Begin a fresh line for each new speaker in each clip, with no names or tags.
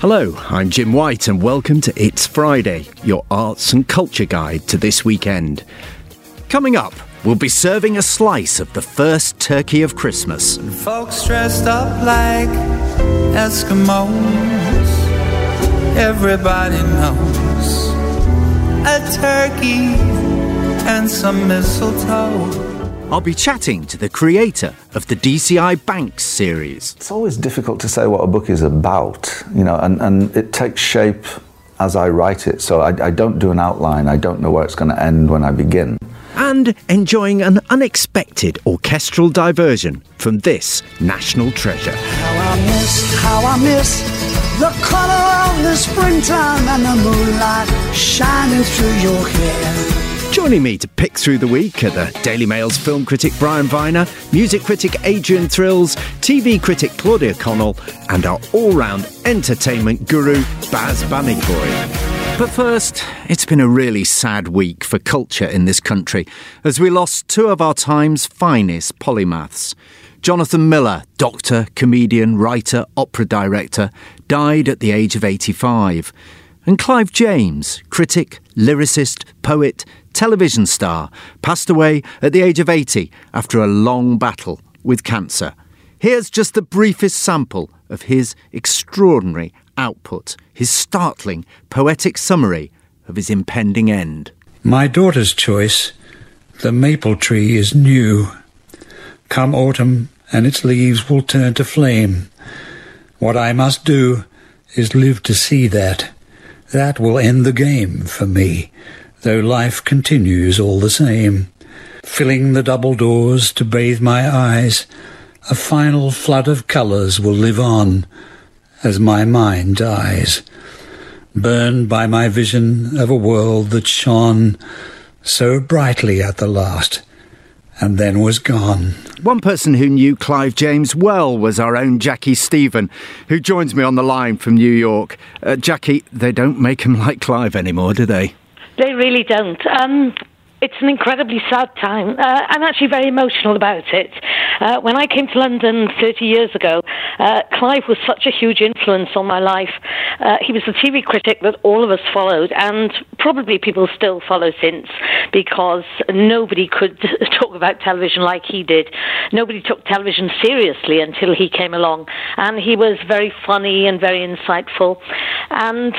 Hello, I'm Jim White, and welcome to It's Friday, your arts and culture guide to this weekend. Coming up, we'll be serving a slice of the first turkey of Christmas.
Folks dressed up like Eskimos, everybody knows a turkey and some mistletoe.
I'll be chatting to the creator of the DCI Banks series.
It's always difficult to say what a book is about, you know, and, and it takes shape as I write it. So I, I don't do an outline, I don't know where it's going to end when I begin.
And enjoying an unexpected orchestral diversion from this national treasure.
How I miss, how I miss the color of the springtime and the moonlight shining through your hair.
Joining me to pick through the week are the Daily Mail's film critic Brian Viner, music critic Adrian Thrills, TV critic Claudia Connell, and our all round entertainment guru Baz Bamigboye. But first, it's been a really sad week for culture in this country as we lost two of our time's finest polymaths. Jonathan Miller, doctor, comedian, writer, opera director, died at the age of 85. And Clive James, critic, lyricist, poet, television star, passed away at the age of 80 after a long battle with cancer. Here's just the briefest sample of his extraordinary output, his startling poetic summary of his impending end.
My daughter's choice, the maple tree is new. Come autumn, and its leaves will turn to flame. What I must do is live to see that. That will end the game for me, though life continues all the same. Filling the double doors to bathe my eyes, a final flood of colours will live on as my mind dies. Burned by my vision of a world that shone so brightly at the last, and then was gone.
One person who knew Clive James well was our own Jackie Stephen, who joins me on the line from New York. Uh, Jackie, they don't make him like Clive anymore, do they?
They really don't. Um, it's an incredibly sad time. Uh, I'm actually very emotional about it. Uh, when I came to London 30 years ago, uh, Clive was such a huge influence on my life. Uh, he was the TV critic that all of us followed, and probably people still follow since, because nobody could talk about television like he did. Nobody took television seriously until he came along, and he was very funny and very insightful. And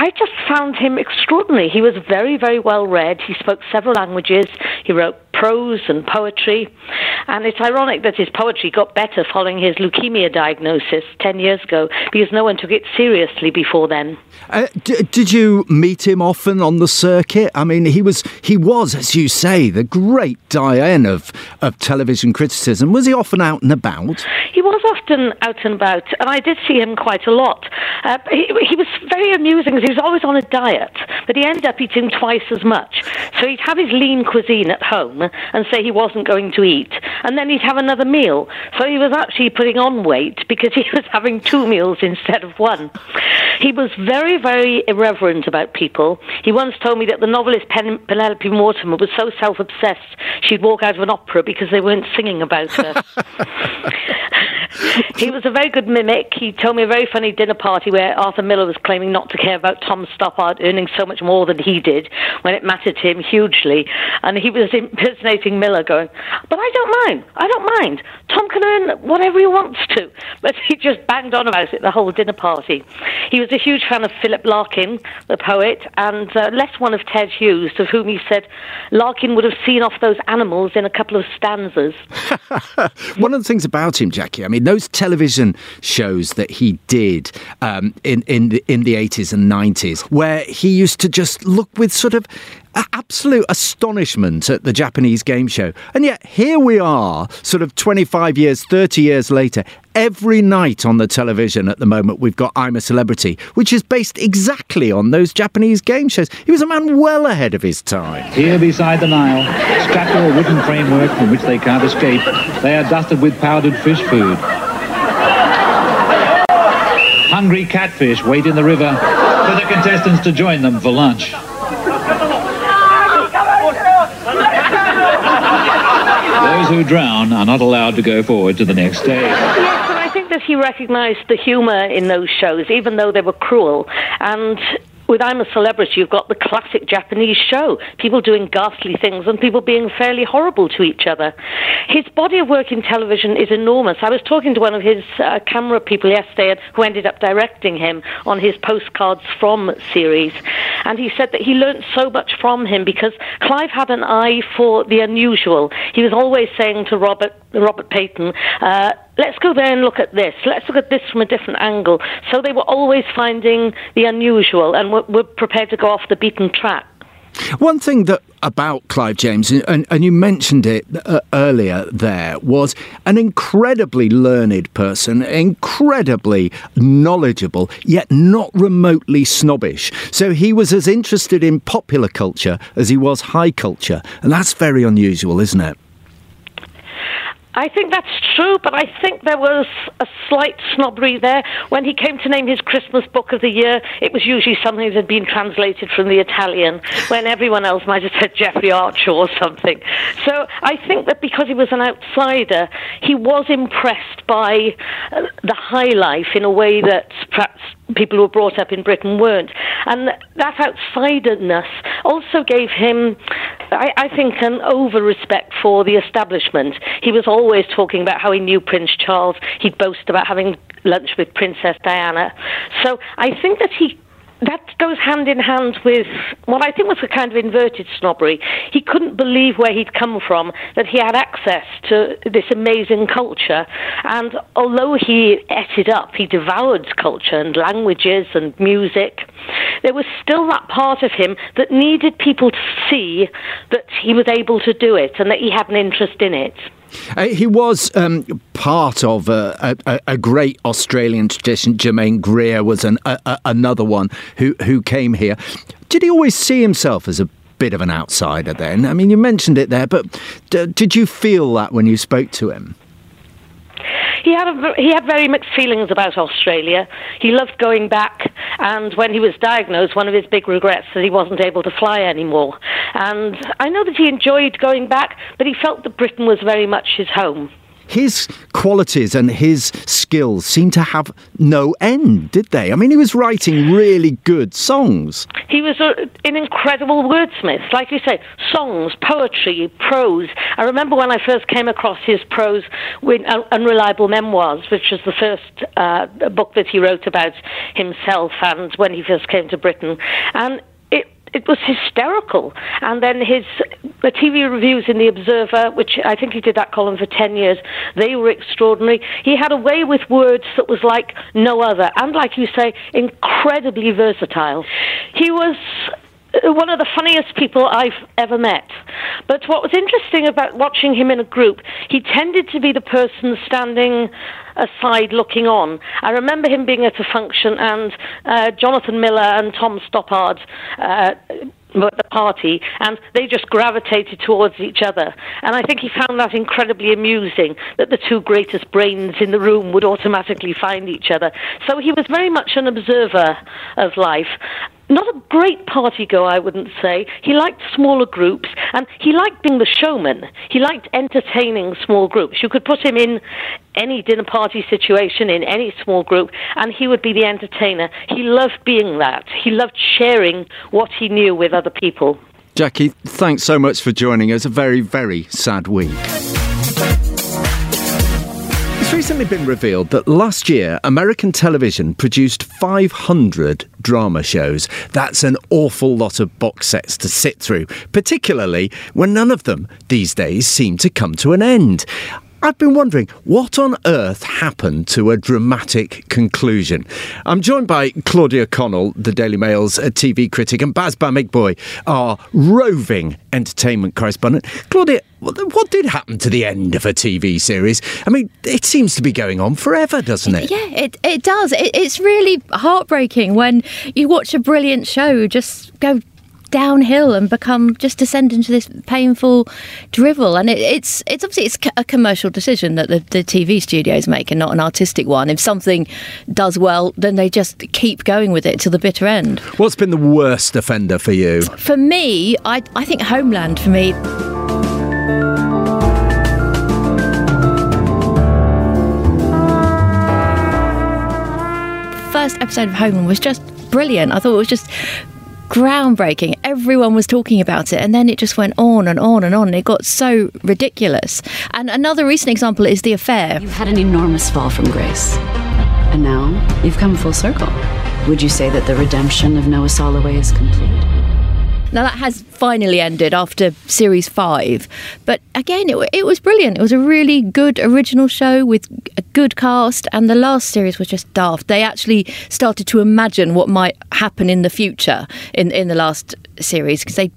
I just found him extraordinary. He was very, very well read. He spoke several languages. He wrote prose and poetry. And it's ironic that his poetry got better following his leukemia diagnosis 10 years ago because no one took it seriously before then.
Uh, d- did you meet him often on the circuit? I mean, he was, he was, as you say, the great Diane of, of television criticism. Was he often out and about?
He was often out and about, and I did see him quite a lot. Uh, he, he was very amusing because he was always on a diet, but he ended up eating twice as much. So he'd have his lean cuisine at home and say he wasn't going to eat, and then he'd have another meal. So he was actually putting on weight because he was having two meals instead of one. He was very, very irreverent about people. He once told me that the novelist Pen- Penelope Mortimer was so self obsessed she'd walk out of an opera because they weren't singing about her. he was a very good mimic. He told me a very funny dinner party where Arthur Miller was claiming not to care about Tom Stoppard earning so much more than he did when it mattered to him hugely. And he was impersonating Miller, going, But I don't mind. I don't mind. Tom can earn whatever he wants to. But he just banged on about it the whole dinner party. He was a huge fan of Philip Larkin, the poet, and uh, less one of Ted Hughes, of whom he said Larkin would have seen off those animals in a couple of stanzas.
One of the things about him, Jackie, I mean, those television shows that he did um, in in the in the eighties and nineties, where he used to just look with sort of absolute astonishment at the Japanese game show. And yet here we are, sort of 25 years, 30 years later, every night on the television at the moment we've got I'm a Celebrity, which is based exactly on those Japanese game shows. He was a man well ahead of his time.
Here beside the Nile, strapped to a wooden framework from which they can't escape, they are dusted with powdered fish food. Hungry catfish wait in the river for the contestants to join them for lunch. Those who drown are not allowed to go forward to the next stage.
Yes, and I think that he recognised the humour in those shows, even though they were cruel. And with I'm a Celebrity, you've got the classic Japanese show, people doing ghastly things and people being fairly horrible to each other. His body of work in television is enormous. I was talking to one of his uh, camera people yesterday who ended up directing him on his Postcards From series, and he said that he learnt so much from him because Clive had an eye for the unusual. He was always saying to Robert, Robert Peyton, uh, let's go there and look at this. Let's look at this from a different angle. So they were always finding the unusual and were, were prepared to go off the beaten track.
One thing that about Clive James, and, and you mentioned it uh, earlier there, was an incredibly learned person, incredibly knowledgeable, yet not remotely snobbish. So he was as interested in popular culture as he was high culture. And that's very unusual, isn't it?
I think that's true, but I think there was a slight snobbery there. When he came to name his Christmas book of the year, it was usually something that had been translated from the Italian, when everyone else might have said Jeffrey Archer or something. So I think that because he was an outsider, he was impressed by uh, the high life in a way that perhaps people who were brought up in Britain weren't. And that outsiderness also gave him, I, I think, an over respect for the establishment. He was always talking about how he knew Prince Charles. He'd boast about having lunch with Princess Diana. So I think that he that goes hand in hand with what I think was a kind of inverted snobbery. He couldn't believe where he'd come from, that he had access to this amazing culture. And although he ate it up, he devoured culture and languages and music, there was still that part of him that needed people to see that he was able to do it and that he had an interest in it.
Uh, he was um, part of a, a, a, great Australian tradition. Germaine Greer was an, a, another one who, who came here. Did he always see himself as a bit of an outsider then? I mean, you mentioned it there, but d- did you feel that when you spoke to him?
He had a, he had very mixed feelings about Australia. He loved going back, and when he was diagnosed, one of his big regrets that he wasn't able to fly anymore. And I know that he enjoyed going back, but he felt that Britain was very much his home
his qualities and his skills seemed to have no end, did they? I mean, he was writing really good songs.
He was a, an incredible wordsmith, like you say, songs, poetry, prose. I remember when I first came across his prose with Unreliable Memoirs, which was the first uh, book that he wrote about himself and when he first came to Britain. And it was hysterical. And then his the TV reviews in the Observer, which I think he did that column for ten years, they were extraordinary. He had a way with words that was like no other, and like you say, incredibly versatile. He was one of the funniest people I've ever met. But what was interesting about watching him in a group, he tended to be the person standing aside looking on. I remember him being at a function and uh, Jonathan Miller and Tom Stoppard. Uh, at the party, and they just gravitated towards each other. And I think he found that incredibly amusing that the two greatest brains in the room would automatically find each other. So he was very much an observer of life not a great party goer, I wouldn't say. He liked smaller groups and he liked being the showman. He liked entertaining small groups. You could put him in any dinner party situation, in any small group, and he would be the entertainer. He loved being that. He loved sharing what he knew with other people.
Jackie, thanks so much for joining us. A very, very sad week. It's recently been revealed that last year American television produced 500 drama shows. That's an awful lot of box sets to sit through, particularly when none of them these days seem to come to an end. I've been wondering what on earth happened to a dramatic conclusion. I'm joined by Claudia Connell, the Daily Mail's uh, TV critic, and Baz Bamigboye, our roving entertainment correspondent. Claudia, what did happen to the end of a TV series? I mean, it seems to be going on forever, doesn't it?
Yeah, it, it does. It, it's really heartbreaking when you watch a brilliant show just go downhill and become just descend into this painful drivel. And it, it's it's obviously it's a commercial decision that the, the TV studios make and not an artistic one. If something does well, then they just keep going with it to the bitter end.
What's been the worst offender for you?
For me, I I think Homeland for me. First episode of Homeland was just brilliant. I thought it was just groundbreaking. Everyone was talking about it, and then it just went on and on and on. It got so ridiculous. And another recent example is The Affair.
You've had an enormous fall from grace, and now you've come full circle. Would you say that the redemption of Noah Soloway is complete?
Now that has finally ended after series five, but again, it, it was brilliant. It was a really good original show with a good cast, and the last series was just daft. They actually started to imagine what might happen in the future in in the last series because they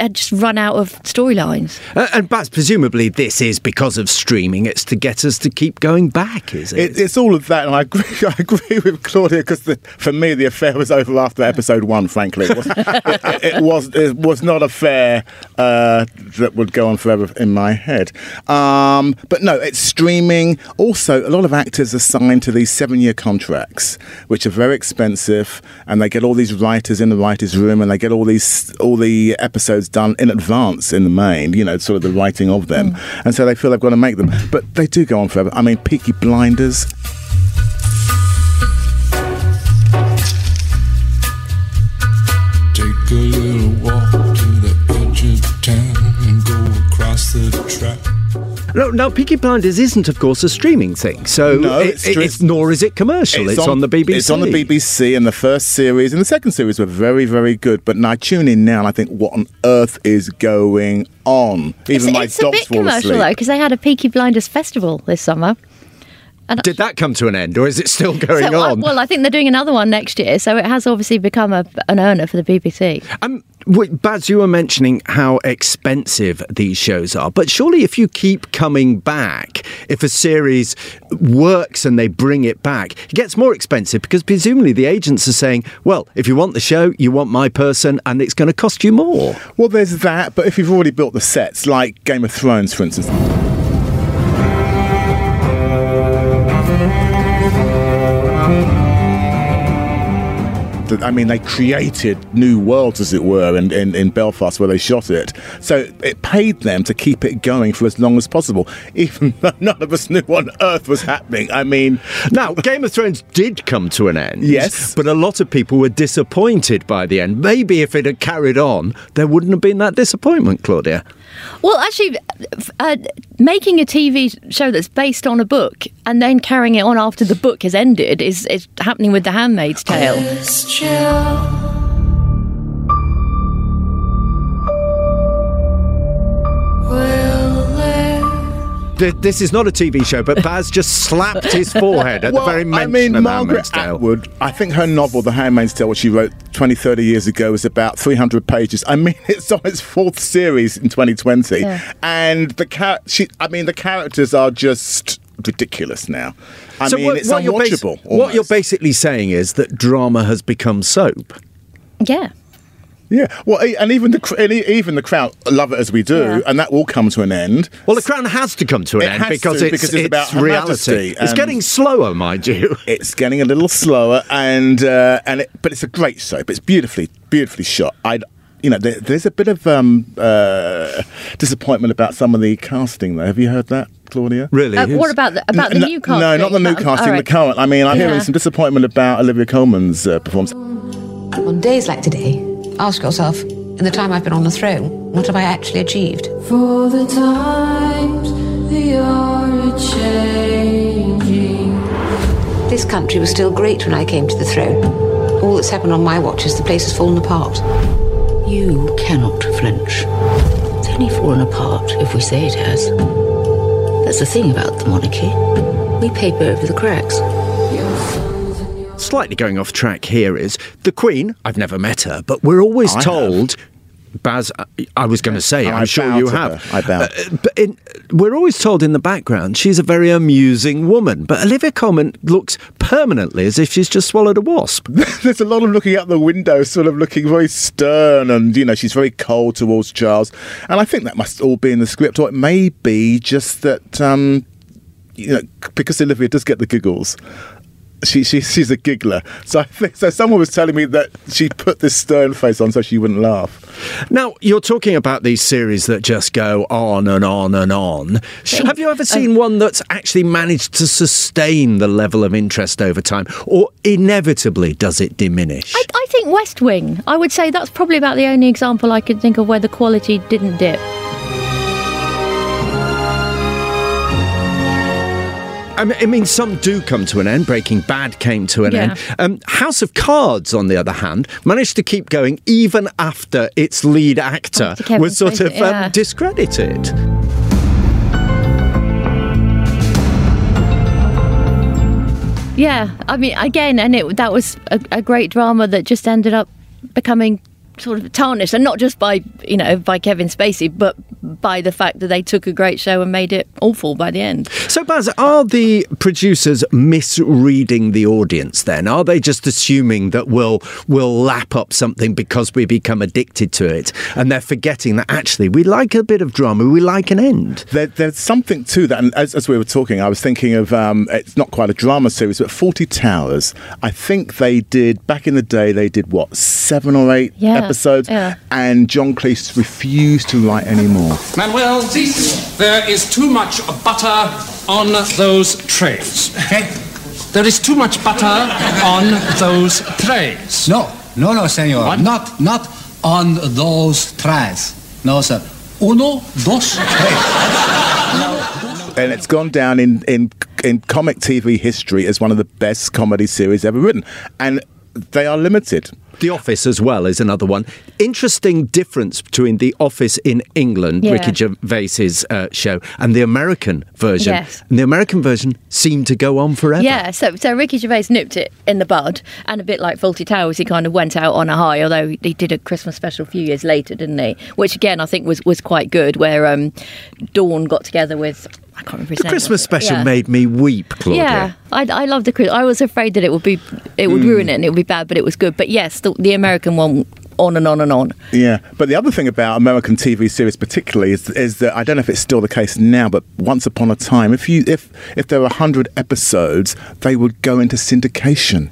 had just run out of storylines.
Uh, and Baz, presumably this is because of streaming. It's to get us to keep going back, is it?
It, it's all of that, and I agree. I agree with Claudia because for me the affair was over after episode one. Frankly, it was it, it was, it was not a fair uh, that would go on forever in my head. Um, but no, it's streaming. Also, a lot of actors are signed to these seven-year contracts, which are very expensive, and they get all these writers in the writers' room, and they get all these all the episodes done in advance in the main. You know, sort of the writing of them, hmm. and so they feel they've got to make them. But they do go on forever. I mean, Peaky Blinders.
Take a little walk to the edge of town and go across the track.
No, now Peaky Blinders isn't, of course, a streaming thing. So
No,
it-
it's
it-
stri-
it's nor is it commercial. It's, on, the BBC.
It's on the BBC, and the first series and the second series were very, very good. But now I tune in now, and I think, what on earth is going on? Even
it's
my
it's a
dogs
bit
fall
commercial
asleep.
though because they had a Peaky Blinders festival this summer. And
Did that come to an end, or is it still going
so,
on?
well, I think they're doing another one next year, so it has obviously become a, an earner for the BBC.
Um, wait, Baz, you were mentioning how expensive these shows are, but surely if you keep coming back, if a series works and they bring it back, it gets more expensive because presumably the agents are saying, well, if you want the show, you want my person, and it's going to cost you more.
Well, there's that, but if you've already built the sets, like Game of Thrones, for instance. I mean, they created new worlds, as it were, in, in, in Belfast where they shot it. So it paid them to keep it going for as long as possible, even though none of us knew what on earth was happening. I mean,
Now, Game of Thrones did come to an end.
Yes.
But a lot of people were disappointed by the end. Maybe if it had carried on, there wouldn't have been that disappointment, Claudia.
Well, actually, uh, making a TV show that's based on a book and then carrying it on after the book has ended is, is happening with The Handmaid's Tale.
Th- This is not a TV show, but Baz just slapped his forehead at
well,
the very mention
I mean,
of
Margaret
Handmaid's Tale.
Atwood, I think her novel, The Handmaid's Tale, which she wrote 20, 30 years ago, is about 300 pages. I mean, it's on its fourth series in 2020.
Yeah.
And the char- she, I mean, the characters are just ridiculous now. I mean,
what-
it's
what you're basi-
unwatchable.
what you're basically saying is that drama has become soap.
Yeah.
Yeah, well, e- and even the cr- and even the Crown love it as we do,
Yeah.
and that will come to an end.
Well, the crown has to come to an
It
end because
to,
it's,
because it's about
reality. It's getting slower, mind you.
It's getting a little slower, and uh, and it, but it's a great soap. It's beautifully beautifully shot. I, you know, there, there's a bit of um, uh, disappointment about some of the casting. Though, have you heard that, Claudia?
Really?
Uh, what about the, about the new casting?
No, not the new casting.
all right.
The current. I mean, I'm hearing some disappointment about Olivia Colman's uh, performance.
On days like today, ask yourself, in the time I've been on the throne, what have I actually achieved?
For the times they are changing.
This country was still great when I came to the throne. All that's happened on my watch is the place has fallen apart.
You cannot flinch. It's only fallen apart if we say it has. That's the thing about the monarchy. We paper over the cracks.
Slightly going off track here is the Queen. I've never met her, but we're always
I
told. Baz, I- I was going to say, I'm
I
sure you have.
her. I bow.
Uh, but in, we're always told in the background she's a very amusing woman. But Olivia Colman looks permanently as if she's just swallowed a wasp.
There's a lot of looking out the window, sort of looking very stern, and you know she's very cold towards Charles. And I think that must all be in the script, or it may be just that um, you know because Olivia does get the giggles. She, she she's a giggler. So I think so. Someone was telling me that she put this stern face on so she wouldn't laugh.
Now, you're talking about these series that just go on and on and on. Sh- Have you ever um, seen one that's actually managed to sustain the level of interest over time, or inevitably does it diminish?
I, I think West Wing. I would say that's probably about the only example I could think of where the quality didn't dip.
I mean, I mean, some do come to an end. Breaking Bad came to an
Yeah.
end. Um, House of Cards, on the other hand, managed to keep going even after its lead actor was sort of um,
yeah.
discredited.
Yeah, I mean, again, and it that was a, a great drama that just ended up becoming sort of tarnished, and not just by you know by Kevin Spacey, but by the fact that they took a great show and made it awful by the end.
So, Baz, are the producers misreading the audience then? Are they just assuming that we'll, we'll lap up something because we become addicted to it? And they're forgetting that actually we like a bit of drama, we like an end.
There, there's something to that, and as, as we were talking, I was thinking of um, it's not quite a drama series, but Fawlty Towers. I think they did back in the day. They did what seven or eight
Yeah,
episodes,
yeah.
and John Cleese refused to write any more.
Manuel, there is too much butter on those trays. There is too much butter on those trays.
No, no, no, senor. Not, not on those trays. No, sir. Uno, dos, tres.
and it's gone down in, in in comic TV history as one of the best comedy series ever written, and they are limited.
The Office as well is another one. Interesting difference between The Office in England,
Yeah.
Ricky Gervais's uh, show, and the American version.
Yes.
And the American version seemed to go on forever.
Yeah, so so Ricky Gervais nipped it in the bud, and a bit like Fawlty Towers, he kind of went out on a high. Although he did a Christmas special a few years later, didn't he? Which again I think was was quite good, where um, Dawn got together with I can't remember his
The
name.
Christmas special
Yeah.
made me weep, Claudia.
Yeah, I, I love the Chris. I was afraid that it would be, it would
Mm.
ruin it and it would be bad, but it was good. But yes, the, the American one, on and on and on.
Yeah, but the other thing about American TV series, particularly, is, is that I don't know if it's still the case now, but once upon a time, if you if if there were hundred episodes, they would go into syndication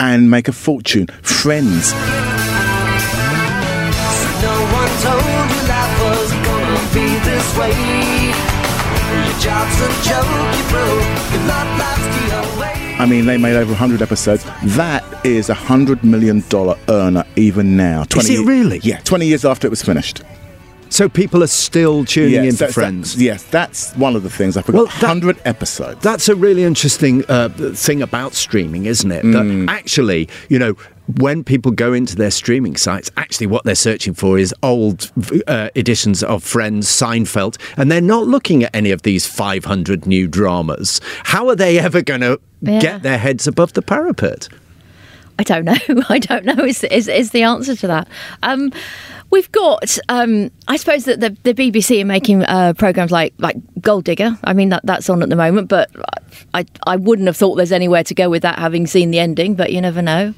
and make a fortune. Friends.
No
I mean, they made over 100 episodes. That is a $100 million earner even now.
Is it really?
Yeah, 20 years after it was finished.
So people are still tuning
Yes,
in for Friends.
that- yes, that's one of the things. I forgot. Well, 100 episodes.
That's a really interesting uh, thing about streaming, isn't it?
Mm.
That actually, you know, when people go into their streaming sites, actually what they're searching for is old uh, editions of Friends, Seinfeld, and they're not looking at any of these 500 new dramas. How are they ever going to
Yeah.
get their heads above the parapet?
I don't know. I don't know. Is is, is the answer to that? Um, we've got. Um, I suppose that the, the BBC are making uh, programs like like Gold Digger. I mean that that's on at the moment, but I I wouldn't have thought there's anywhere to go with that, having seen the ending. But you never know.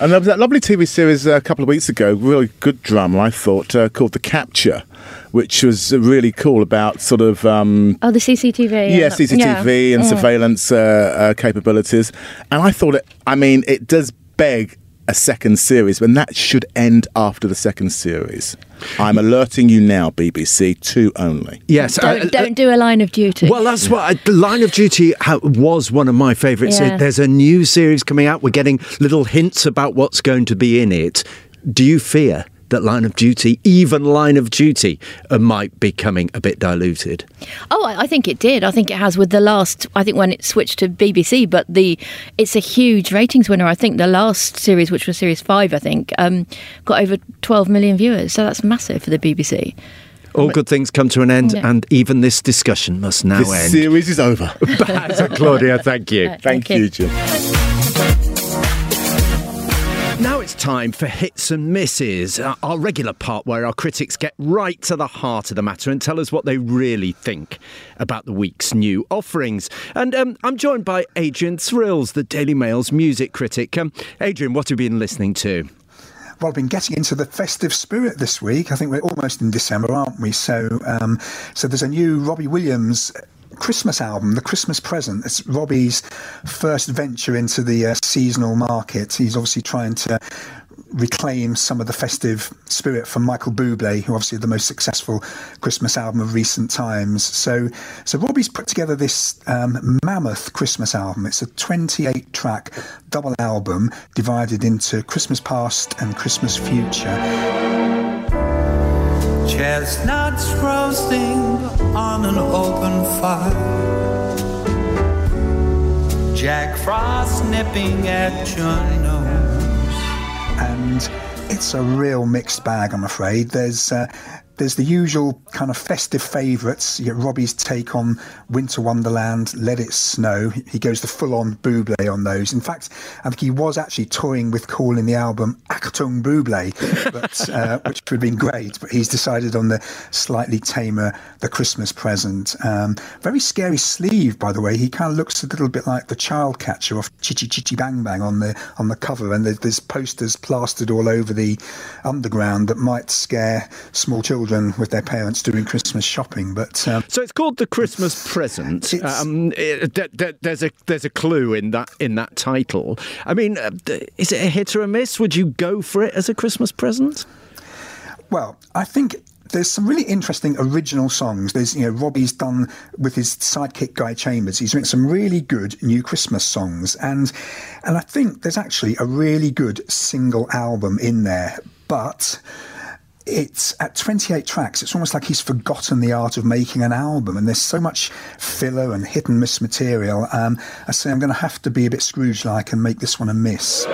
And there was that lovely TV series uh, a couple of weeks ago, really good drama, I thought, uh, called The Capture, which was really cool about sort of. Um,
Oh, the CCTV.
yeah, CCTV and
Mm.
surveillance uh, uh, capabilities. And I thought it, I mean, it does beg a second series, and that should end after the second series. I'm alerting you now, BBC, two only.
Yes, uh,
Don't, don't do a line of duty.
Well, that's what I, the Line of Duty ha- was one of my favourites.
Yeah.
There's a new series coming out. We're getting little hints about what's going to be in it. Do you fear that Line of Duty, even Line of Duty, uh, might be coming a bit diluted?
Oh, I I think it did. I think it has with the last. I think when it switched to BBC, but the it's a huge ratings winner. I think the last series, which was series five, I think, um, got over 12 million viewers. So that's massive for the BBC.
All good things come to an end,
Yeah.
and even this discussion must now
This
end.
series is over.
Baz and Claudia, thank you.
Uh, thank Thank you. you.
Jim.
Time for hits and misses, uh, our regular part where our critics get right to the heart of the matter and tell us what they really think about the week's new offerings. And um, I'm joined by Adrian Thrills, the Daily Mail's music critic. Um, Adrian, what have you been listening to?
Well, I've been getting into the festive spirit this week. I think we're almost in December, aren't we? So, um, so there's a new Robbie Williams Christmas album, The Christmas Present. It's Robbie's first venture into the uh, seasonal market. He's obviously trying to reclaim some of the festive spirit from Michael Bublé, who obviously had the most successful Christmas album of recent times. So, so Robbie's put together this um, mammoth Christmas album. It's a 28 track double album divided into Christmas Past and Christmas Future.
Chestnuts roasting on an open fire. Jack Frost nipping at your nose.
and it's a real mixed bag, I'm afraid. There's uh, there's the usual kind of festive favourites. You get Robbie's take on Winter Wonderland, Let It Snow. He goes the full-on Buble on those. In fact, I think he was actually toying with calling the album Achtung Buble, but uh, which would have been great. But he's decided on the slightly tamer The Christmas Present. Um, very scary sleeve, by the way. He kind of looks a little bit like the child catcher of Chitty Chitty Bang Bang on the on the cover, and there's posters plastered all over the underground that might scare small children with their parents doing Christmas shopping. But um,
So it's called the Christmas present. Um, it, th- th- there's a there's a clue in that in that title. I mean, uh, is it a hit or a miss? Would you go for it as a Christmas present?
Well, I think there's some really interesting original songs. There's, you know, Robbie's done with his sidekick Guy Chambers. He's written some really good new Christmas songs, and and I think there's actually a really good single album in there, but. It's at 28 tracks. It's almost like he's forgotten the art of making an album, and there's so much filler and hit and miss material. Um, I say I'm going to have to be a bit Scrooge-like and make this one a miss.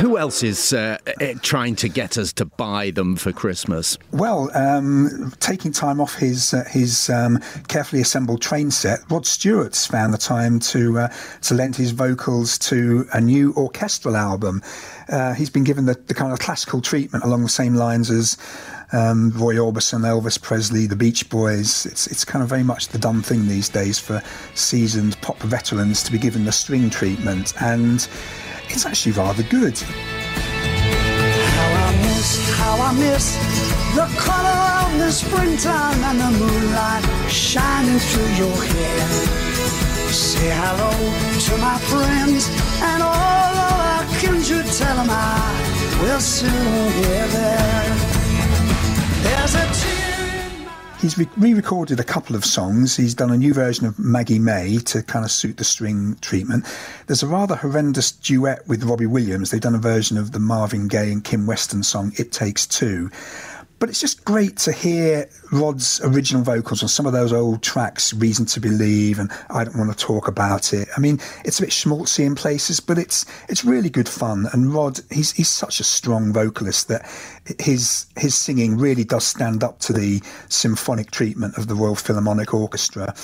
Who else is uh, uh, trying to get us to buy them for Christmas?
Well, um, taking time off his uh, his um, carefully assembled train set, Rod Stewart's found the time to uh, to lend his vocals to a new orchestral album. Uh, he's been given the, the kind of classical treatment along the same lines as um, Roy Orbison, Elvis Presley, the Beach Boys. It's it's kind of very much the done thing these days for seasoned pop veterans to be given the string treatment, and it's actually rather good.
How I miss, how I miss the color of the springtime and the moonlight shining through your hair. Say hello to my friends and all of our kindred. Tell them I will soon get there.
He's re- re-recorded a couple of songs. He's done a new version of Maggie May to kind of suit the string treatment. There's a rather horrendous duet with Robbie Williams. They've done a version of the Marvin Gaye and Kim Weston song "It Takes Two. But it's just great to hear Rod's original vocals on some of those old tracks, Reason to Believe and I Don't Want to Talk About It. I mean, it's a bit schmaltzy in places, but it's it's really good fun. And Rod, he's he's such a strong vocalist that his his singing really does stand up to the symphonic treatment of the Royal Philharmonic Orchestra.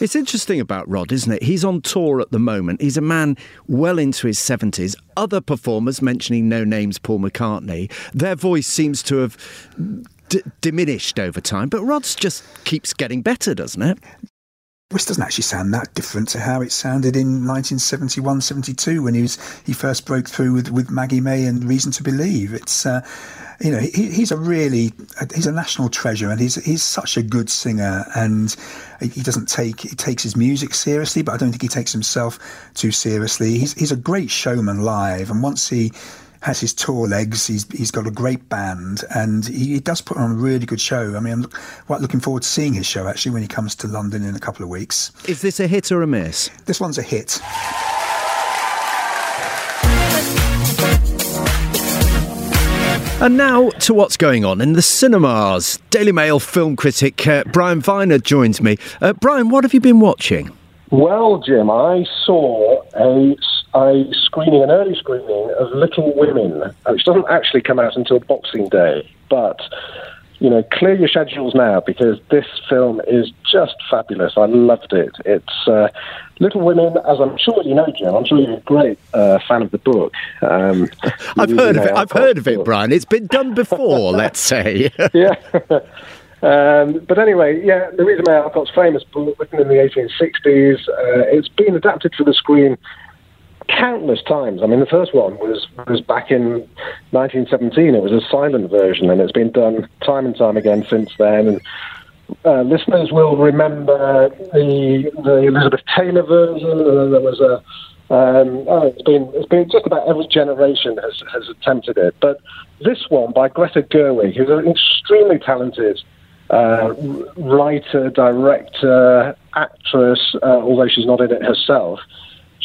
It's interesting about Rod, isn't it? He's on tour at the moment. He's a man well into his 70s. Other performers, mentioning no names Paul McCartney, their voice seems to have d- diminished over time, but Rod's just keeps getting better, doesn't it?
This doesn't actually sound that different to how it sounded in 1971, 72 when he was he first broke through with, with Maggie May and Reason to Believe. It's uh, you know he, he's a really he's a national treasure and he's he's such a good singer and he doesn't take he takes his music seriously, but I don't think he takes himself too seriously. He's he's a great showman live, and once he has his tour legs. He's he's got a great band, and he, he does put on a really good show. I mean, I'm quite looking forward to seeing his show actually when he comes to London in a couple of weeks.
Is this a hit or a miss?
This one's a hit.
And now to what's going on in the cinemas. Daily Mail film critic uh, Brian Viner joins me. Uh, Brian, what have you been watching?
Well, Jim, I saw a, a screening, an early screening of Little Women, which doesn't actually come out until Boxing Day. But, you know, clear your schedules now because this film is just fabulous. I loved it. It's uh, Little Women, as I'm sure you know, Jim. I'm sure you're a great uh, fan of the book. Um,
I've heard of it. I've heard of it, Brian. It's been done before, let's say.
yeah. Um, but anyway, yeah, Louisa May Alcott's famous book, written in the 1860s, uh, it's been adapted for the screen countless times. I mean, the first one was was back in 1917. It was a silent version, and it's been done time and time again since then. And uh, listeners will remember the the Elizabeth Taylor version. And there was a um, oh, it's been it's been just about every generation has has attempted it. But this one by Greta Gerwig, who's an extremely talented uh, writer, director, actress, uh, although she's not in it herself.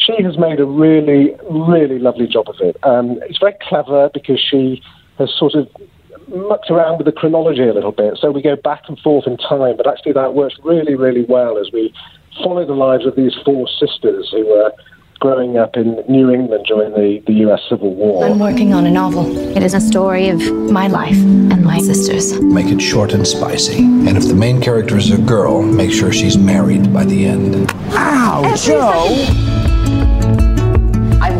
She has made a really, really lovely job of it. Um, it's very clever because she has sort of mucked around with the chronology a little bit. So we go back and forth in time, but actually that works really, really well as we follow the lives of these four sisters who were growing up in New England during the, the US Civil War.
I'm working on a novel. It is a story of my life and my sisters.
Make it short and spicy. And if the main character is a girl, make sure she's married by the end.
Ow, Jo!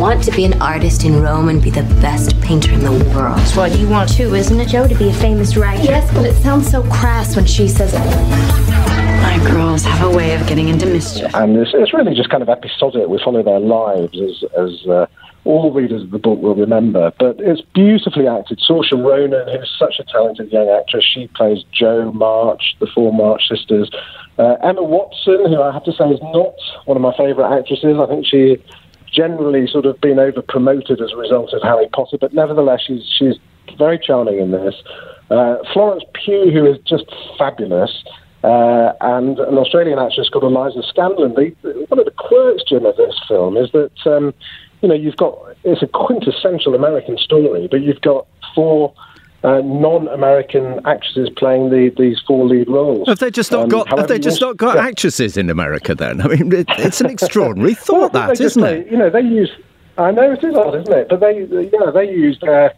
I want to be an artist in Rome and be the best painter in the world.
That's what you want too, isn't it, Jo? To be a famous writer. Yes, but it sounds so crass when she says it. My girls have a way of getting into mischief.
And it's, it's really just kind of episodic. We follow their lives as, as uh, all readers of the book will remember. But it's beautifully acted. Saoirse Ronan, who's such a talented young actress, she plays Jo March, the four March sisters. Uh, Emma Watson, who I have to say is not one of my favourite actresses. I think she generally sort of been over promoted as a result of Harry Potter, but nevertheless, she's she's very charming in this. Uh, Florence Pugh, who is just fabulous, uh, and an Australian actress called Eliza Scanlen. The, one of the quirks, Jim, of this film is that um, you know you've got it's a quintessential American story, but you've got four. Uh, non-American actresses playing the, these four lead roles.
Have they just not
Um,
got? Have they just not got
yeah.
actresses in America? Then I mean, it, it's an extraordinary thought,
Well,
that
they
isn't it?
You know, they use. I know it is odd, isn't it? But they, yeah, they used uh,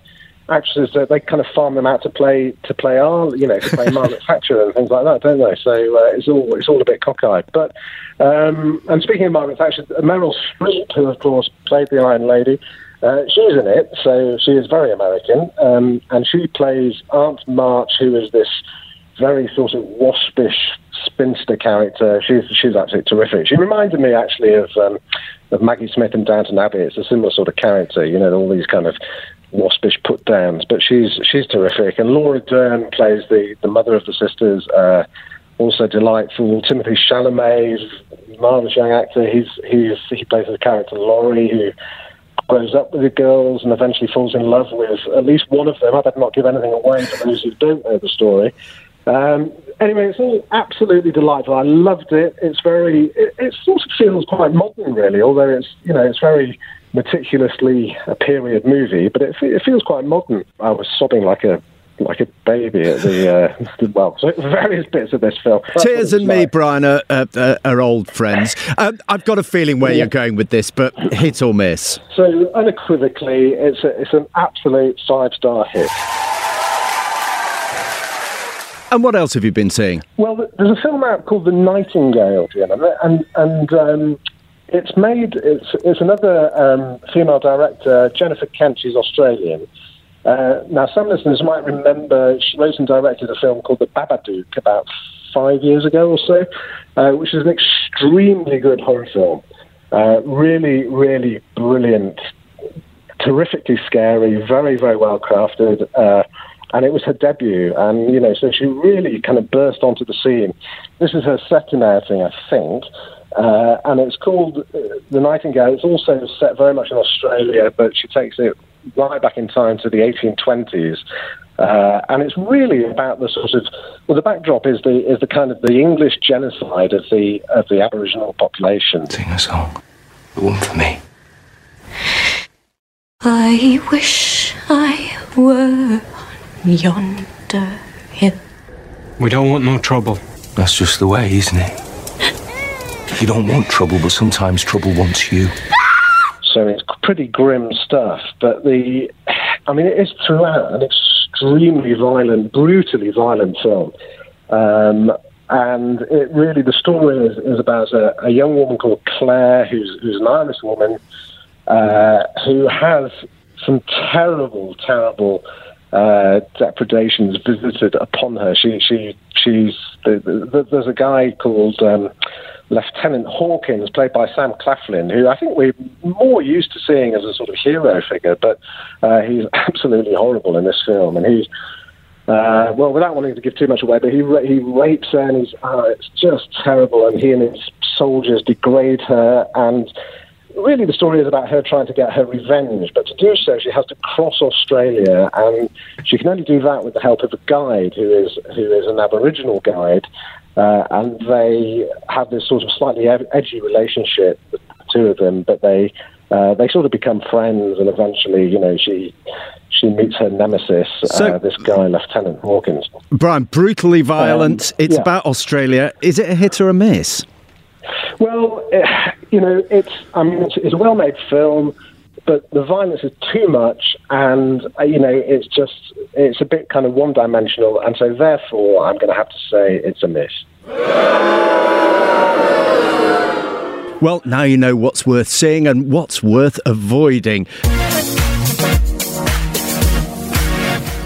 actresses that they kind of farm them out to play to play our, you know, to play Margaret Thatcher and things like that, don't they? So uh, it's all it's all a bit cockeyed. But um, and speaking of Margaret Thatcher, Meryl Streep, who of course played the Iron Lady. Uh, she's in it, so she is very American, um, and she plays Aunt March, who is this very sort of waspish spinster character. She's she's absolutely terrific. She reminded me actually of um, of Maggie Smith in Downton Abbey. It's a similar sort of character, you know, all these kind of waspish put downs. But she's she's terrific. And Laura Dern plays the the mother of the sisters. Uh, also delightful. Timothée Chalamet, marvelous young actor. He's he's he plays the character Laurie who grows up with the girls and eventually falls in love with at least one of them. I better not give anything away for those who don't know the story. Um, anyway, it's all absolutely delightful. I loved it. It's very, it, it sort of feels quite modern, really, although it's, you know, it's very meticulously a period movie, but it, it feels quite modern. I was sobbing like a like a baby at the, uh, well, so various bits of this film.
Tears and me,
like.
Brian, are, are, are old friends. Um, I've got a feeling where you're going with this, but hit or miss.
So unequivocally, it's a, it's an absolute five star hit.
And what else have you been seeing?
Well, there's a film out called The Nightingale, Jim, and and, and um, it's made. It's it's another um, female director, Jennifer Kent. She's Australian. Uh, now, some listeners might remember she wrote and directed a film called The Babadook about five years ago or so, uh, which is an extremely good horror film. Uh, really, really brilliant, terrifically scary, very, very well crafted. Uh, and it was her debut, and you know, so she really kind of burst onto the scene. This is her second outing, I think, uh, and it's called uh, The Nightingale. It's also set very much in Australia, but she takes it right back in time to the 1820s. Uh, and it's really about the sort of well, the backdrop is the is the kind of the English genocide of the of the Aboriginal population.
Sing a song. The one for me.
I wish I were on yonder hill.
We don't want no trouble. That's just the way, isn't it? You don't want trouble, but sometimes trouble wants you.
So it's pretty grim stuff. But the, I mean, it is throughout an extremely violent, brutally violent film. Um, and it really, the story is, is about a, a young woman called Claire, who's, who's an Irish woman, uh, who has some terrible, terrible uh, depredations visited upon her. She, she, she's. The, the, there's a guy called um, Lieutenant Hawkins, played by Sam Claflin, who I think we're more used to seeing as a sort of hero figure, but uh, he's absolutely horrible in this film, and he's Uh, well, without wanting to give too much away, but he ra- he rapes her, and he's oh, it's just terrible. And he and his soldiers degrade her, and really the story is about her trying to get her revenge. But to do so, she has to cross Australia, and she can only do that with the help of a guide who is who is an Aboriginal guide. Uh, and they have this sort of slightly edgy relationship, the two of them, but they uh, they sort of become friends, and eventually, you know, she she meets her nemesis,
So-
uh, this guy, Lieutenant Hawkins.
Brian, brutally violent. it's
yeah.
about Australia. Is it a hit or a miss?
Well, eh, you know, it's I mean, it's, it's a well-made film, but the violence is too much, and uh, you know, it's just it's a bit kind of one-dimensional, and so therefore, I'm going to have to say it's a miss.
Well, now you know what's worth seeing and what's worth avoiding.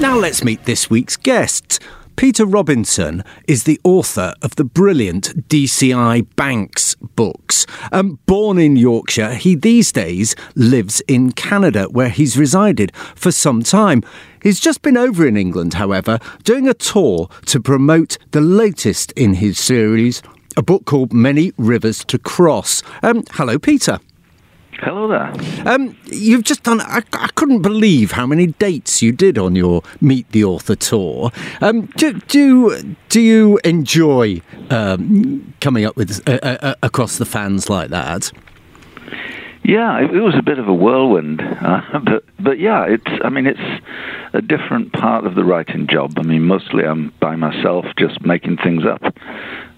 Now let's meet this week's guests. Peter Robinson is the author of the brilliant DCI Banks books. Um, born in Yorkshire, he these days lives in Canada, where he's resided for some time. He's just been over in England, however, doing a tour to promote the latest in his series, a book called Many Rivers to Cross. Um, hello, Peter.
Hello there.
Um, you've just done. I, I couldn't believe how many dates you did on your Meet the Author tour. Um, do, do do you enjoy um, coming up with uh, uh, across the fans like that?
Yeah, it, it was a bit of a whirlwind, uh, but but yeah, it's. I mean, it's a different part of the writing job. I mean, mostly I'm by myself, just making things up.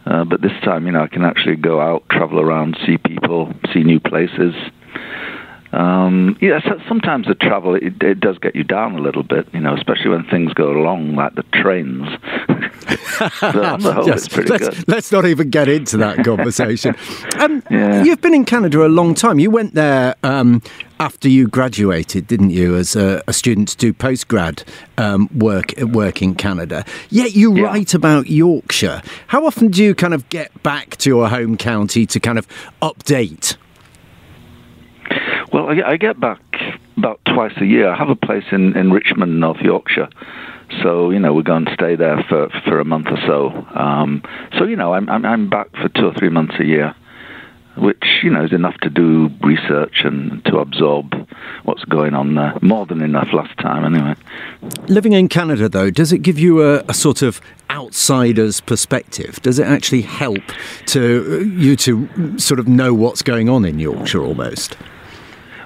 Uh, but this time, you know, I can actually go out, travel around, see people, see new places. Um, yeah, so sometimes the travel it, it does get you down a little bit, you know, especially when things go along like the trains. the whole,
Yes, let's,
good.
let's not even get into that conversation. um,
Yeah.
You've been in Canada a long time. You went there um, after you graduated, didn't you, as a, a student to do postgrad um, work work in Canada? Yet you write about Yorkshire. How often do you kind of get back to your home county to kind of update?
Well, I, I get back about twice a year. I have a place in, in Richmond, North Yorkshire. So you know we're going to stay there for for a month or so. Um, so you know I'm, I'm I'm back for two or three months a year, which you know is enough to do research and to absorb what's going on there. More than enough last time, anyway.
Living in Canada, though, does it give you a, a sort of outsider's perspective? Does it actually help to you to sort of know what's going on in Yorkshire almost?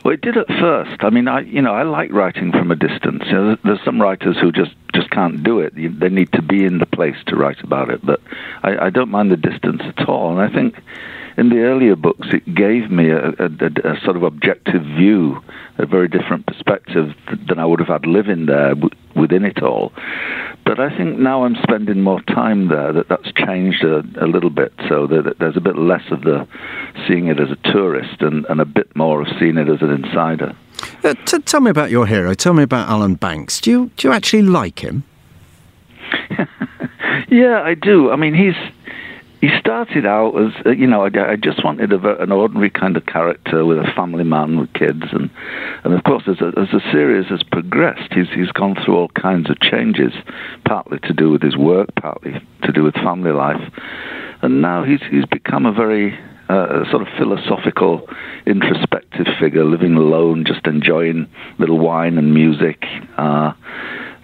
Well, it did at first. I mean, I you know I like writing from a distance. You know, there's some writers who just just can't do it. They need to be in the place to write about it. But I, I don't mind the distance at all. And I think in the earlier books it gave me a, a, a, sort of objective view, a very different perspective than I would have had living there within it all. But I think now I'm spending more time there that that's changed a, a little bit. So that there's a bit less of the seeing it as a tourist and, and a bit more of seeing it as an insider.
Uh, t- tell me about your hero. Tell me about Alan Banks. Do you do you actually like him?
Yeah, I do. I mean, he's he started out as uh, you know I, I just wanted a, an ordinary kind of character with a family man with kids, and and of course as a, as the series has progressed, he's he's gone through all kinds of changes, partly to do with his work, partly to do with family life, and now he's he's become a very uh, sort of philosophical, introspective figure, living alone, just enjoying little wine and music. Uh,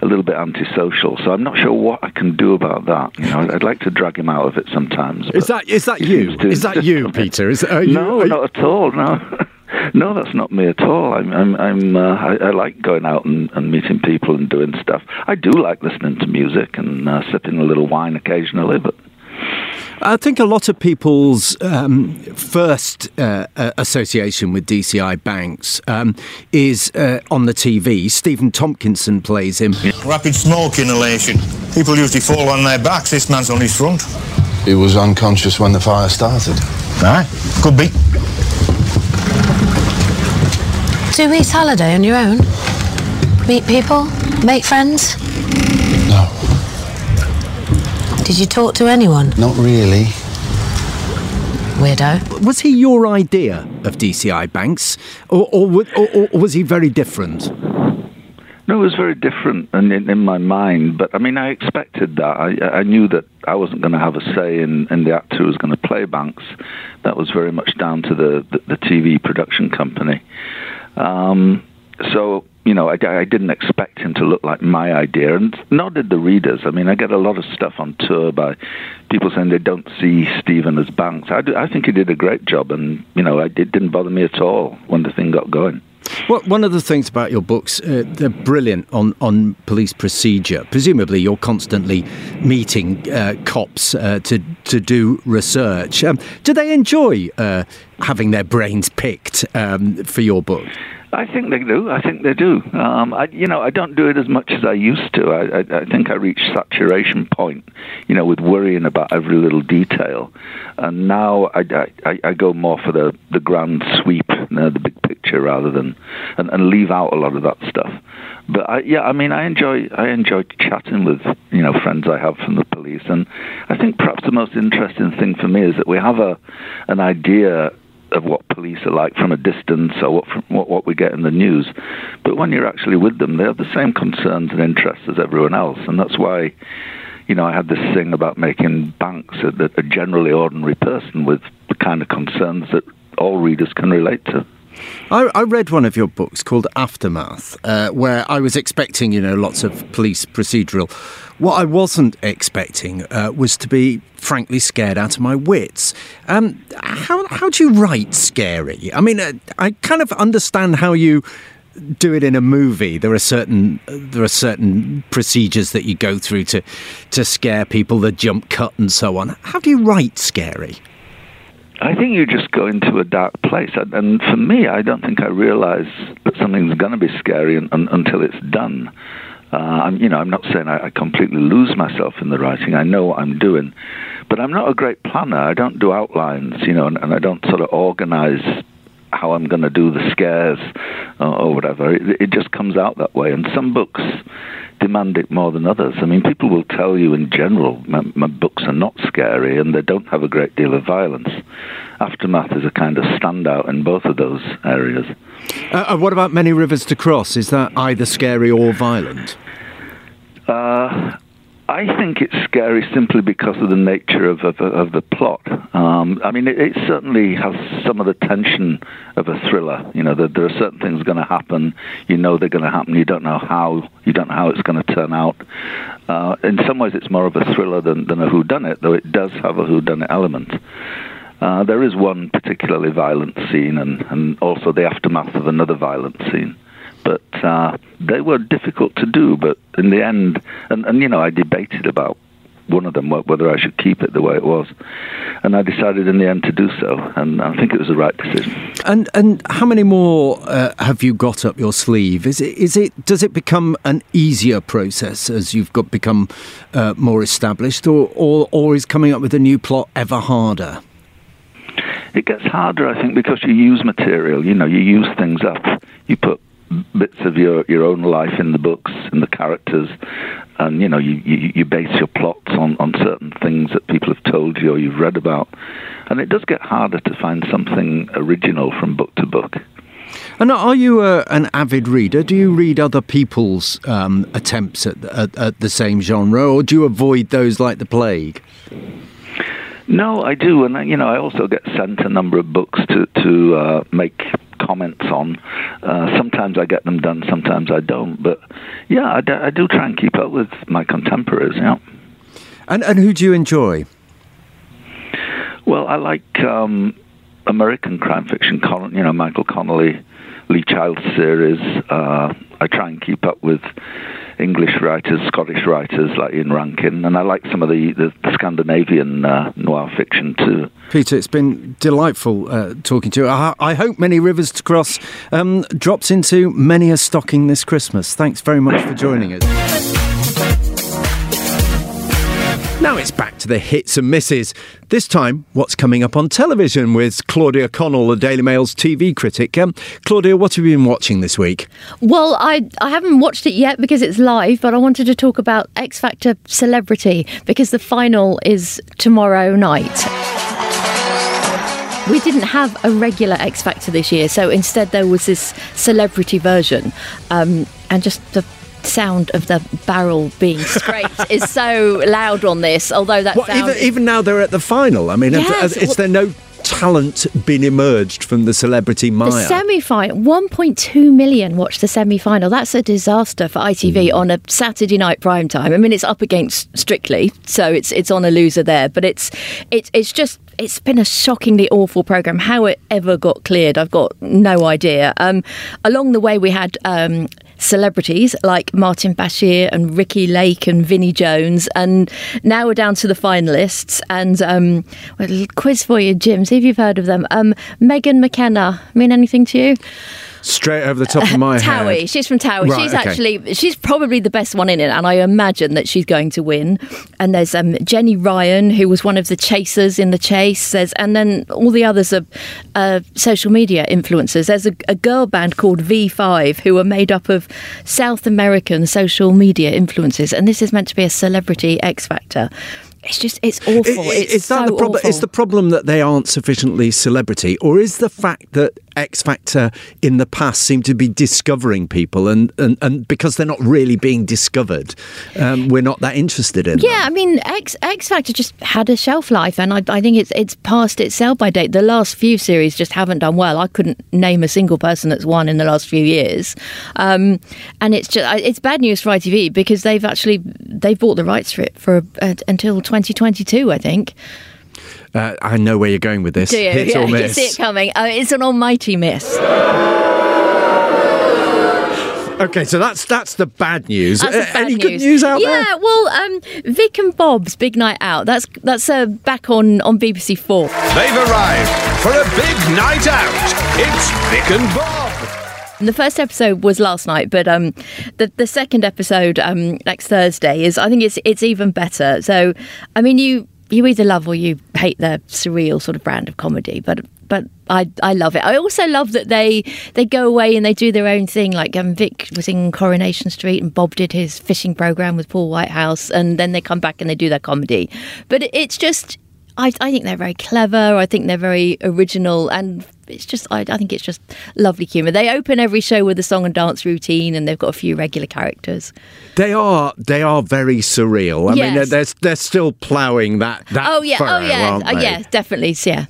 a little bit antisocial, so I'm not sure what I can do about that. You know, I'd, I'd like to drag him out of it sometimes.
Is that is that you? Is that you, Peter? Is you,
no,
are you-
not at all. No, no, that's not me at all. I'm, I'm, I'm uh, I, I like going out and, and meeting people and doing stuff. I do like listening to music and uh, sipping a little wine occasionally, but
I think a lot of people's um, first uh, uh, association with DCI Banks um, is uh, on the TV. Stephen Tompkinson plays him.
Rapid smoke inhalation. People usually fall on their backs. This man's on his front.
He was unconscious when the fire started.
Aye, could be.
Two weeks holiday on your own? Meet people? Make friends?
No.
Did you talk to anyone?
Not really.
Weirdo.
Was he your idea of DCI Banks, or, or, or, or was he very different?
No, it was very different and in, in my mind. But I mean, I expected that. I, I knew that I wasn't going to have a say in, in the actor who was going to play Banks. That was very much down to the, the, the TV production company. Um, so, you know, I, I didn't expect him to look like my idea, and nor did the readers. I mean, I get a lot of stuff on tour by people saying they don't see Stephen as Banks. I, do, I think he did a great job, and, you know, it didn't bother me at all when the thing got going.
Well, one of the things about your books, uh, they're brilliant on, on police procedure. Presumably, you're constantly meeting uh, cops uh, to to do research. Um, do they enjoy uh, having their brains picked um, for your book?
I think they do. I think they do. Um, I, you know, I don't do it as much as I used to. I, I, I think I reached saturation point, you know, with worrying about every little detail. And now I, I, I go more for the, the grand sweep, you know, the big picture, rather than and, and leave out a lot of that stuff. But I, yeah, I mean, I enjoy I enjoy chatting with you know friends I have from the police, and I think perhaps the most interesting thing for me is that we have a an idea of what police are like from a distance or what, from, what, what we get in the news. But when you're actually with them, they have the same concerns and interests as everyone else. And that's why, you know, I had this thing about making Banks a, a generally ordinary person with the kind of concerns that all readers can relate to.
I, I, read one of your books called Aftermath, uh, where I was expecting, you know, lots of police procedural. What I wasn't expecting uh, was to be, frankly, scared out of my wits. Um, how how do you write scary? I mean, uh, I kind of understand how you do it in a movie. There are certain there are certain procedures that you go through to to scare people, the jump cut and so on. How do you write scary?
I think you just go into a dark place. And for me, I don't think I realize that something's going to be scary un- un- until it's done. Uh, you know, I'm not saying I, I completely lose myself in the writing. I know what I'm doing, but I'm not a great planner. I don't do outlines, you know, and, and I don't sort of organize how I'm going to do the scares or, or whatever. It, it just comes out that way. And some books demand it more than others. I mean, people will tell you in general, my, my, books are not scary and they don't have a great deal of violence. Aftermath is a kind of standout in both of those areas.
Uh, what about Many Rivers to Cross? Is that either scary or violent?
Uh, I think it's scary simply because of the nature of, of, of the plot. Um, I mean, it, it, certainly has some of the tension of a thriller. You know, that there are certain things going to happen. You know they're going to happen. You don't know how. You don't know how it's going to turn out. Uh, in some ways, it's more of a thriller than, than a whodunit, though it does have a whodunit element. Uh, there is one particularly violent scene, and, and also the aftermath of another violent scene but uh, they were difficult to do. But in the end, and, and you know, I debated about one of them whether I should keep it the way it was, and I decided in the end to do so, and I think it was the right decision.
And and how many more uh, have you got up your sleeve? Is it is it does it become an easier process as you've got become uh, more established, or, or or is coming up with a new plot ever harder?
It gets harder, I think, because you use material. You know, you use things up. You put bits of your, your own life in the books and the characters, and you know you, you, you base your plots on, on certain things that people have told you or you've read about, and it does get harder to find something original from book to book.
And are you uh, an avid reader? Do you read other people's um, attempts at, at, at the same genre, or do you avoid those like the plague?
No, I do, and you know, I also get sent a number of books to to uh, make comments on. Uh, sometimes I get them done, sometimes I don't. But yeah, I do, I do try and keep up with my contemporaries. Yeah.
And and who do you enjoy?
Well, I like um, American crime fiction. Con- You know, Michael Connelly, Lee Child series. Uh, I try and keep up with English writers, Scottish writers like Ian Rankin, and I like some of the, the Scandinavian uh, noir fiction too.
Peter, it's been delightful uh, talking to you. I, I, hope Many Rivers to Cross um, drops into many a stocking this Christmas. Thanks very much for joining us. Now it's back to the hits and misses. This time, what's coming up on television with Claudia Connell, the Daily Mail's TV critic. Um, Claudia, what have you been watching this week?
Well, I, I haven't watched it yet because it's live, but I wanted to talk about X Factor Celebrity because the final is tomorrow night. We didn't have a regular X Factor this year, so instead there was this celebrity version. Um, and just the sound of the barrel being scraped is so loud on this. Although that
Well,
sound
even, even now they're at the final. I mean,
Yes,
is
well-
there no talent been emerged from the celebrity mire?
The semi final, 1.2 million watched the semi final. That's a disaster for ITV on a Saturday night prime time. I mean, it's up against Strictly, so it's it's on a loser there. But it's it's it's just it's been a shockingly awful program. How it ever got cleared, I've got no idea. Um, along the way, we had. Um, Celebrities like Martin Bashir and Ricki Lake and Vinnie Jones, and now we're down to the finalists. And um, quiz for you, Jim. See if you've heard of them. Um, Megan McKenna mean anything to you?
Straight over the top of my
Towie.
head.
She's from Towie.
Right,
she's
okay.
actually she's probably the best one in it, and I imagine that she's going to win. And there's um, Jenny Ryan, who was one of the chasers in the chase. There's and then all the others are uh, social media influencers. There's a, a girl band called V5 who are made up of South American social media influencers, and this is meant to be a celebrity X Factor. It's just it's awful.
I- i-
it's
is that
so
the problem?
awful.
Is the problem that they aren't sufficiently celebrity, or is the fact that X Factor in the past seemed to be discovering people, and, and, and because they're not really being discovered, um, we're not that interested in. them?
Yeah, I mean, X X Factor just had a shelf life, and I, I think it's it's past its sell by date. The last few series just haven't done well. I couldn't name a single person that's won in the last few years, um, and it's just it's bad news for ITV because they've actually they've bought the rights for it for uh, until 2022, I think.
Uh, I know where you're going with this.
Do you?
Hit
yeah,
or
you see it coming. Uh, it's an almighty miss.
Okay, so that's that's the bad news.
That's the
Uh,
bad
Any good news out
yeah,
there?
Yeah, well, um, Vic and Bob's Big Night Out. That's that's uh, back on on BBC Four.
They've arrived for a big night out. It's Vic and Bob.
The first episode was last night, but um, the the second episode um, next Thursday is. I think it's it's even better. So, I mean, you you either love or you hate their surreal sort of brand of comedy, but but I I love it. I also love that they they go away and they do their own thing. Like um, Vic was in Coronation Street and Bob did his fishing program with Paul Whitehouse, and then they come back and they do their comedy. But it's just. I, I think they're very clever. I think they're very original, and it's just I, I think it's just lovely humour. They open every show with a song and dance routine, and they've got a few regular characters.
They are they are very surreal. I mean, they're, they're, they're still ploughing that that.
oh yeah,
furrow,
oh yeah, oh,
they?
yeah, definitely. Yeah,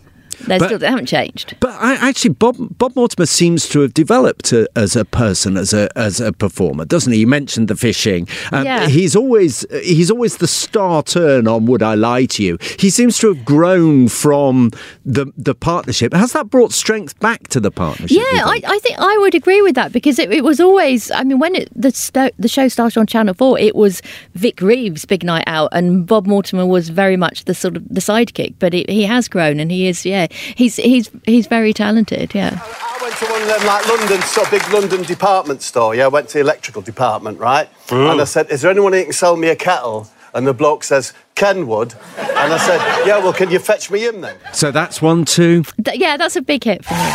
But-
still they haven't changed.
But I, actually, Bob Bob Mortimer seems to have developed uh as a person, as a as a performer, doesn't he? You mentioned the fishing. Um,
Yeah.
He's always he's always the star turn on Would I Lie to You? He seems to have grown from the the partnership. Has that brought strength back to the partnership?
Yeah? I, I think I would agree with that because it, it was always. I mean, when it, the the show started on Channel Four, it was Vic Reeves' big night out, and Bob Mortimer was very much the sort of the sidekick. But it, he has grown, and he is. Yeah, he's he's he's very talented. Yeah.
I went to one of them like London, so big London department store. Yeah, I went to the electrical department, right?
Mm.
And I said, "Is there anyone who can sell me a kettle?" And the bloke says, "Kenwood." And I said, "Yeah, well, can you fetch me in then?"
So that's one, two.
Th- yeah, that's a big hit for me.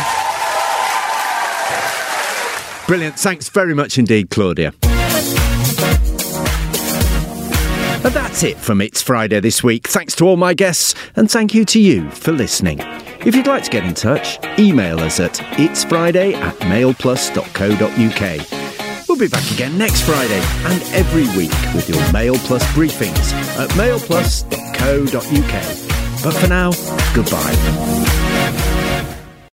Brilliant. Thanks very much indeed, Claudia. But that's it from It's Friday this week. Thanks to all my guests, and thank you to you for listening. If you'd like to get in touch, email us at itsfriday at mailplus.co.uk. We'll be back again next Friday and every week with your Mail Plus briefings at mailplus.co.uk. But for now, goodbye.